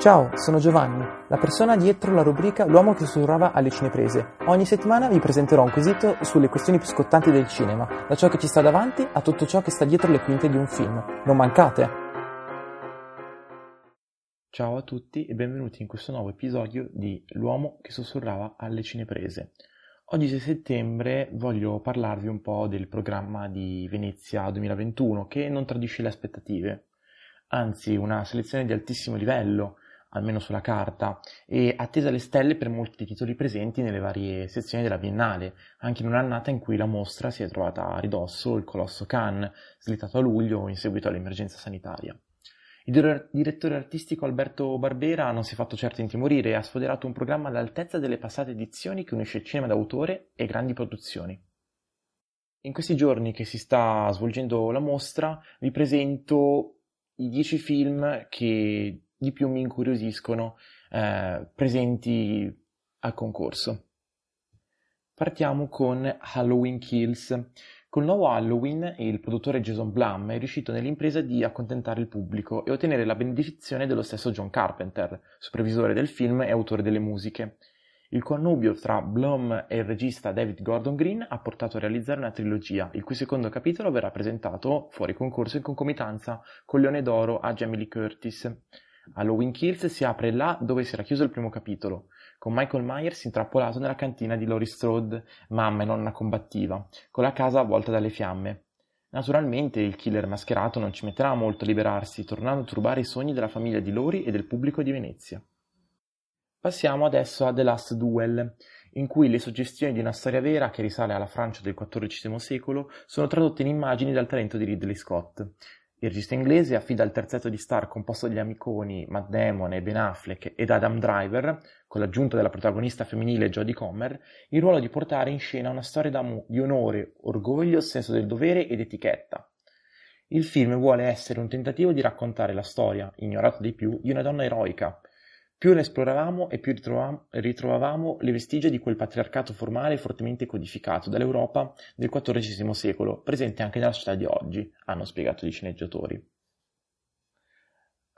Ciao, sono Giovanni, la persona dietro la rubrica L'uomo che sussurrava alle cineprese. Ogni settimana vi presenterò un quesito sulle questioni più scottanti del cinema, da ciò che ci sta davanti a tutto ciò che sta dietro le quinte di un film. Non mancate! Ciao a tutti e benvenuti in questo nuovo episodio di L'uomo che sussurrava alle cineprese. Oggi 6 settembre voglio parlarvi un po' del programma di Venezia 2021 che non tradisce le aspettative, anzi una selezione di altissimo livello almeno sulla carta, e attesa alle stelle per molti titoli presenti nelle varie sezioni della Biennale, anche in un'annata in cui la mostra si è trovata a ridosso il colosso Cannes, slittato a luglio in seguito all'emergenza sanitaria. Il direttore artistico Alberto Barbera non si è fatto certo intimorire e ha sfoderato un programma all'altezza delle passate edizioni che unisce cinema d'autore e grandi produzioni. In questi giorni che si sta svolgendo la mostra vi presento i dieci film che di più mi incuriosiscono eh, presenti al concorso. Partiamo con Halloween Kills. Col nuovo Halloween, il produttore Jason Blum è riuscito nell'impresa di accontentare il pubblico e ottenere la benedizione dello stesso John Carpenter, supervisore del film e autore delle musiche. Il connubio tra Blum e il regista David Gordon Green ha portato a realizzare una trilogia, il cui secondo capitolo verrà presentato fuori concorso in concomitanza con Leone d'Oro a Jamie Lee Curtis. Halloween Kills si apre là dove si era chiuso il primo capitolo, con Michael Myers intrappolato nella cantina di Laurie Strode, mamma e nonna combattiva, con la casa avvolta dalle fiamme. Naturalmente il killer mascherato non ci metterà molto a liberarsi, tornando a turbare i sogni della famiglia di Lori e del pubblico di Venezia. Passiamo adesso a The Last Duel, in cui le suggestioni di una storia vera che risale alla Francia del XIV secolo sono tradotte in immagini dal talento di Ridley Scott. Il regista inglese affida al terzetto di star composto dagli amiconi Matt Damon e Ben Affleck ed Adam Driver, con l'aggiunta della protagonista femminile Jodie Comer, il ruolo di portare in scena una storia di onore, orgoglio, senso del dovere ed etichetta. Il film vuole essere un tentativo di raccontare la storia, ignorata dei più, di una donna eroica, più la esploravamo e più ritrovavamo le vestigia di quel patriarcato formale fortemente codificato dall'Europa del XIV secolo, presente anche nella società di oggi, hanno spiegato gli sceneggiatori.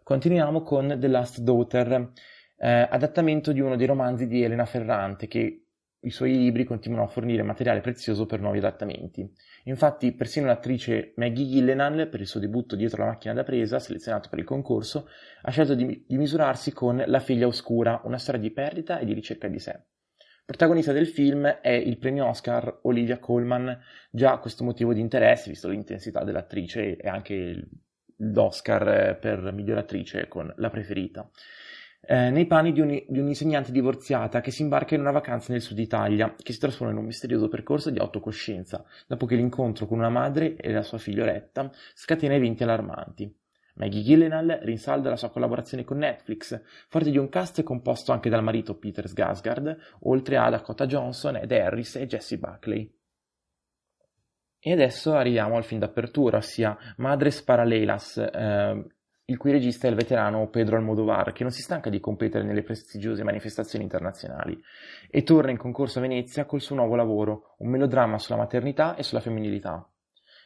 Continuiamo con The Last Daughter, eh, adattamento di uno dei romanzi di Elena Ferrante, che i suoi libri continuano a fornire materiale prezioso per nuovi adattamenti. Infatti, persino l'attrice Maggie Gillenal, per il suo debutto dietro la macchina da presa, selezionato per il concorso, ha scelto di, di misurarsi con La figlia oscura, una storia di perdita e di ricerca di sé. Protagonista del film è il premio Oscar Olivia Colman, già questo motivo di interesse, visto l'intensità dell'attrice e anche l'Oscar per miglior attrice con La preferita eh, nei panni di, un, di un'insegnante divorziata che si imbarca in una vacanza nel sud Italia, che si trasforma in un misterioso percorso di autocoscienza, dopo che l'incontro con una madre e la sua figlioletta scatena eventi allarmanti. Maggie Gyllenhaal rinsalda la sua collaborazione con Netflix, forte di un cast composto anche dal marito Peter Skarsgård, oltre a Dakota Johnson, Ed Harris e Jesse Buckley. E adesso arriviamo al film d'apertura, ossia Madres Paralelas, eh, il cui regista è il veterano Pedro Almodovar, che non si stanca di competere nelle prestigiose manifestazioni internazionali e torna in concorso a Venezia col suo nuovo lavoro, un melodramma sulla maternità e sulla femminilità.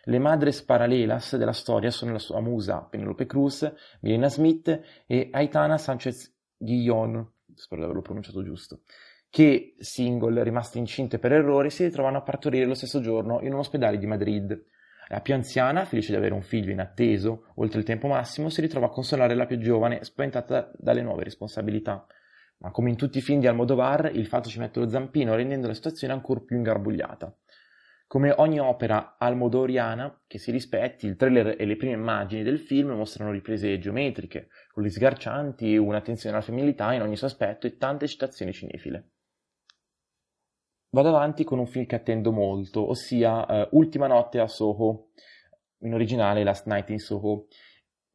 Le madres paralelas della storia sono la sua musa Penelope Cruz, Milena Smith e Aitana Sanchez Guillon, spero di averlo pronunciato giusto, che, single rimaste incinte per errore, si ritrovano a partorire lo stesso giorno in un ospedale di Madrid. La più anziana, felice di avere un figlio inatteso, oltre il tempo massimo, si ritrova a consolare la più giovane, spaventata dalle nuove responsabilità. Ma come in tutti i film di Almodovar, il fatto ci mette lo zampino, rendendo la situazione ancora più ingarbugliata. Come ogni opera almodoriana che si rispetti, il trailer e le prime immagini del film mostrano riprese geometriche, con sgarcianti, un'attenzione alla femminilità in ogni suo aspetto e tante citazioni cinefile. Vado avanti con un film che attendo molto, ossia uh, Ultima notte a Soho, in originale Last Night in Soho.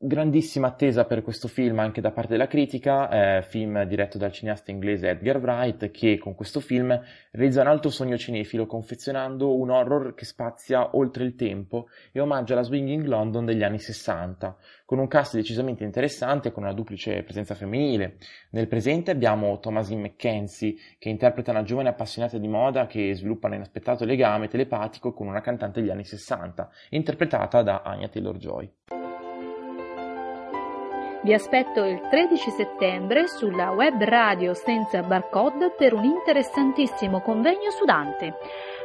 Grandissima attesa per questo film anche da parte della critica, eh, film diretto dal cineasta inglese Edgar Wright che con questo film realizza un altro sogno cinefilo confezionando un horror che spazia oltre il tempo e omaggia la swinging London degli anni 60, con un cast decisamente interessante e con una duplice presenza femminile. Nel presente abbiamo Thomasin McKenzie che interpreta una giovane appassionata di moda che sviluppa un inaspettato legame telepatico con una cantante degli anni 60, interpretata da Anya Taylor-Joy. Vi aspetto il 13 settembre sulla web radio senza barcode per un interessantissimo convegno su Dante.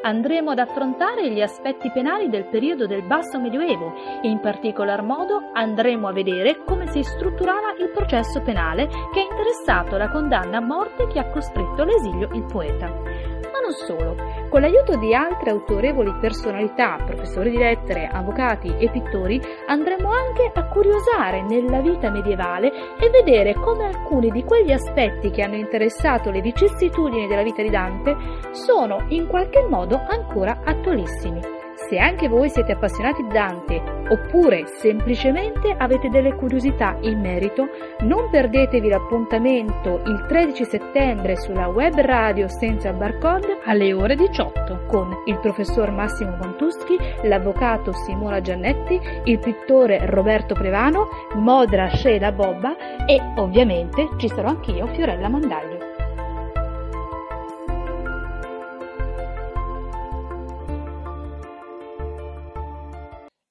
Andremo ad affrontare gli aspetti penali del periodo del basso medioevo e in particolar modo andremo a vedere come si strutturava il processo penale che ha interessato la condanna a morte che ha costretto all'esilio il poeta non solo. Con l'aiuto di altre autorevoli personalità, professori di lettere, avvocati e pittori, andremo anche a curiosare nella vita medievale e vedere come alcuni di quegli aspetti che hanno interessato le vicissitudini della vita di Dante sono in qualche modo ancora attualissimi. Se anche voi siete appassionati di Dante oppure semplicemente avete delle curiosità in merito, non perdetevi l'appuntamento il 13 settembre sulla web radio senza barcode alle ore 18 con il professor Massimo Montuschi, l'avvocato Simona Giannetti, il pittore Roberto Prevano, Modra Sheila Bobba e ovviamente ci sarò anch'io Fiorella Mandaglio.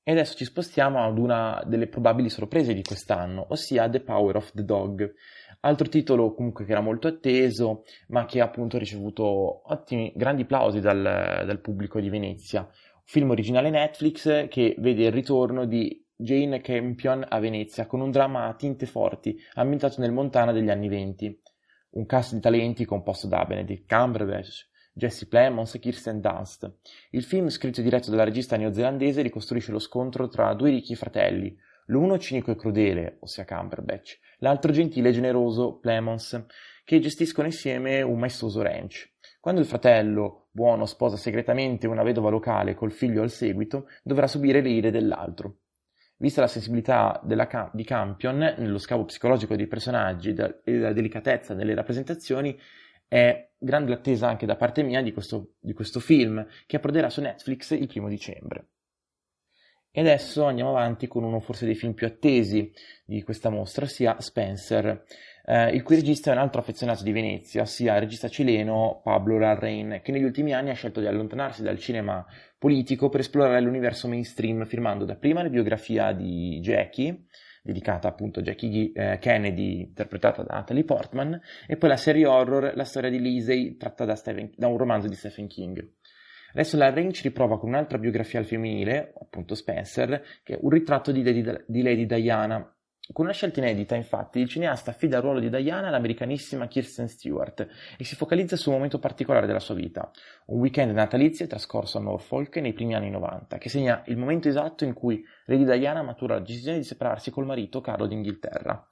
E adesso ci spostiamo ad una delle probabili sorprese di quest'anno, ossia The Power of the Dog, altro titolo comunque che era molto atteso, ma che ha appunto ricevuto ottimi, grandi plausi dal, dal pubblico di Venezia. Film originale Netflix che vede il ritorno di Jane Campion a Venezia con un dramma a tinte forti ambientato nel Montana degli anni venti. Un cast di talenti composto da Benedict Cumberbatch, Jesse Plemons e Kirsten Dunst. Il film, scritto e diretto dalla regista neozelandese, ricostruisce lo scontro tra due ricchi fratelli, l'uno cinico e crudele, ossia Cumberbatch, l'altro gentile e generoso, Plemons, che gestiscono insieme un maestoso ranch. Quando il fratello, buono, sposa segretamente una vedova locale col figlio al seguito, dovrà subire le ire dell'altro. Vista la sensibilità Cam- di Campion nello scavo psicologico dei personaggi e la delicatezza delle rappresentazioni, è grande attesa anche da parte mia di questo, di questo film che approderà su Netflix il primo dicembre. E adesso andiamo avanti con uno forse dei film più attesi di questa mostra, ossia Spencer, eh, il cui regista è un altro affezionato di Venezia, ossia il regista cileno Pablo Larrain, che negli ultimi anni ha scelto di allontanarsi dal cinema politico per esplorare l'universo mainstream, firmando dapprima la biografia di Jackie, dedicata appunto a Jackie eh, Kennedy, interpretata da Natalie Portman, e poi la serie horror La storia di Lisey, tratta da, Stephen, da un romanzo di Stephen King. Adesso la Range riprova con un'altra biografia al femminile, appunto Spencer, che è un ritratto di Lady, di Lady Diana, con una scelta inedita, infatti, il cineasta affida il ruolo di Diana all'americanissima Kirsten Stewart e si focalizza su un momento particolare della sua vita, un weekend natalizio trascorso a Norfolk nei primi anni 90, che segna il momento esatto in cui Lady Diana matura la decisione di separarsi col marito Carlo d'Inghilterra.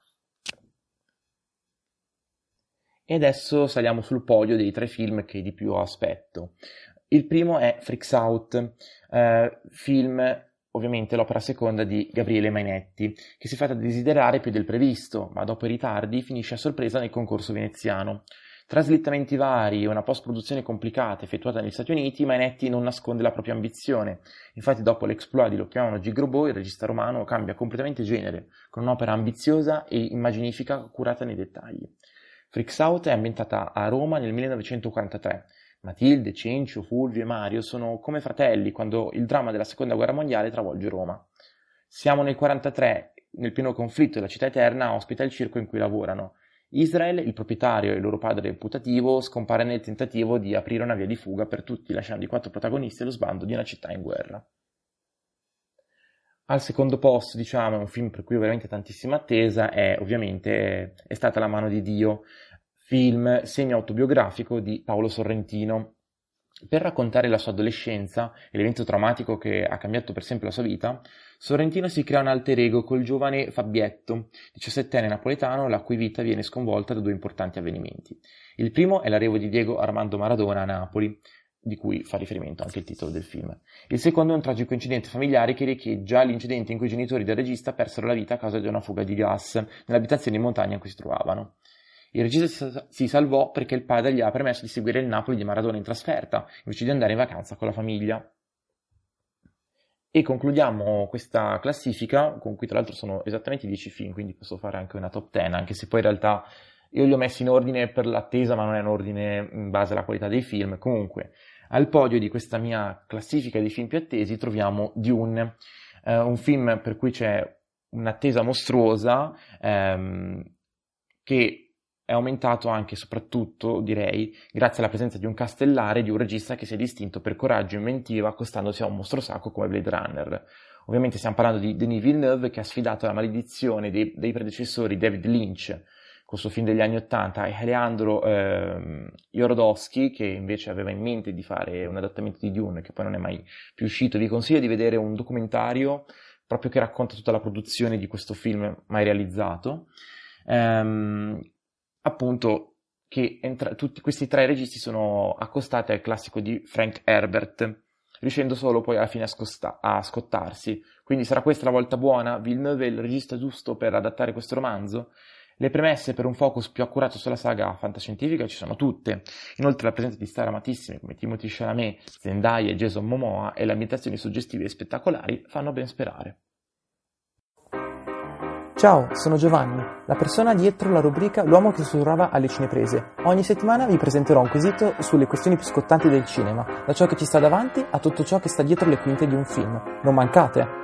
E adesso saliamo sul podio dei tre film che di più aspetto. Il primo è Freaks Out, eh, film ovviamente l'opera seconda di Gabriele Mainetti, che si fa desiderare più del previsto, ma dopo i ritardi finisce a sorpresa nel concorso veneziano. Tra slittamenti vari e una post-produzione complicata effettuata negli Stati Uniti, Mainetti non nasconde la propria ambizione. Infatti, dopo l'exploit di Lo chiamano Gigrobo, il regista romano cambia completamente genere, con un'opera ambiziosa e immaginifica curata nei dettagli. Freaks Out è ambientata a Roma nel 1943 Matilde, Cencio, Fulvio e Mario sono come fratelli quando il dramma della seconda guerra mondiale travolge Roma. Siamo nel 43, nel pieno conflitto la città eterna ospita il circo in cui lavorano. Israel, il proprietario e il loro padre putativo, scompare nel tentativo di aprire una via di fuga per tutti, lasciando i quattro protagonisti allo sbando di una città in guerra. Al secondo posto, diciamo, un film per cui ho veramente tantissima attesa è ovviamente è stata La mano di Dio, film semi-autobiografico di Paolo Sorrentino. Per raccontare la sua adolescenza l'evento traumatico che ha cambiato per sempre la sua vita, Sorrentino si crea un alter ego col giovane Fabietto, 17enne napoletano la cui vita viene sconvolta da due importanti avvenimenti. Il primo è l'arrivo di Diego Armando Maradona a Napoli, di cui fa riferimento anche il titolo del film. Il secondo è un tragico incidente familiare che riecheggia l'incidente in cui i genitori del regista persero la vita a causa di una fuga di gas nell'abitazione in montagna in cui si trovavano. Il regista si salvò perché il padre gli ha permesso di seguire il Napoli di Maradona in trasferta, invece di andare in vacanza con la famiglia. E concludiamo questa classifica, con cui tra l'altro sono esattamente 10 film, quindi posso fare anche una top 10, anche se poi in realtà io li ho messi in ordine per l'attesa, ma non è in ordine in base alla qualità dei film. Comunque, al podio di questa mia classifica di film più attesi troviamo Dune, eh, un film per cui c'è un'attesa mostruosa ehm, che è aumentato anche e soprattutto, direi, grazie alla presenza di un castellare di un regista che si è distinto per coraggio e inventiva accostandosi a un mostro sacro come Blade Runner. Ovviamente stiamo parlando di Denis Villeneuve che ha sfidato la maledizione dei, dei predecessori David Lynch col suo film degli anni Ottanta e Alejandro eh, Jorodowski che invece aveva in mente di fare un adattamento di Dune che poi non è mai più uscito. Vi consiglio di vedere un documentario proprio che racconta tutta la produzione di questo film mai realizzato. Ehm, appunto che entra- tutti questi tre registi sono accostati al classico di Frank Herbert, riuscendo solo poi alla fine a, scosta- a scottarsi. Quindi sarà questa la volta buona? Villeneuve è il regista giusto per adattare questo romanzo? Le premesse per un focus più accurato sulla saga fantascientifica ci sono tutte. Inoltre la presenza di star amatissime come Timothy Chalamet, Zendaya e Jason Momoa e le ambientazioni suggestive e spettacolari fanno ben sperare. Ciao, sono Giovanni, la persona dietro la rubrica L'uomo che sussurrava alle cineprese. Ogni settimana vi presenterò un quesito sulle questioni più scottanti del cinema, da ciò che ci sta davanti a tutto ciò che sta dietro le quinte di un film. Non mancate!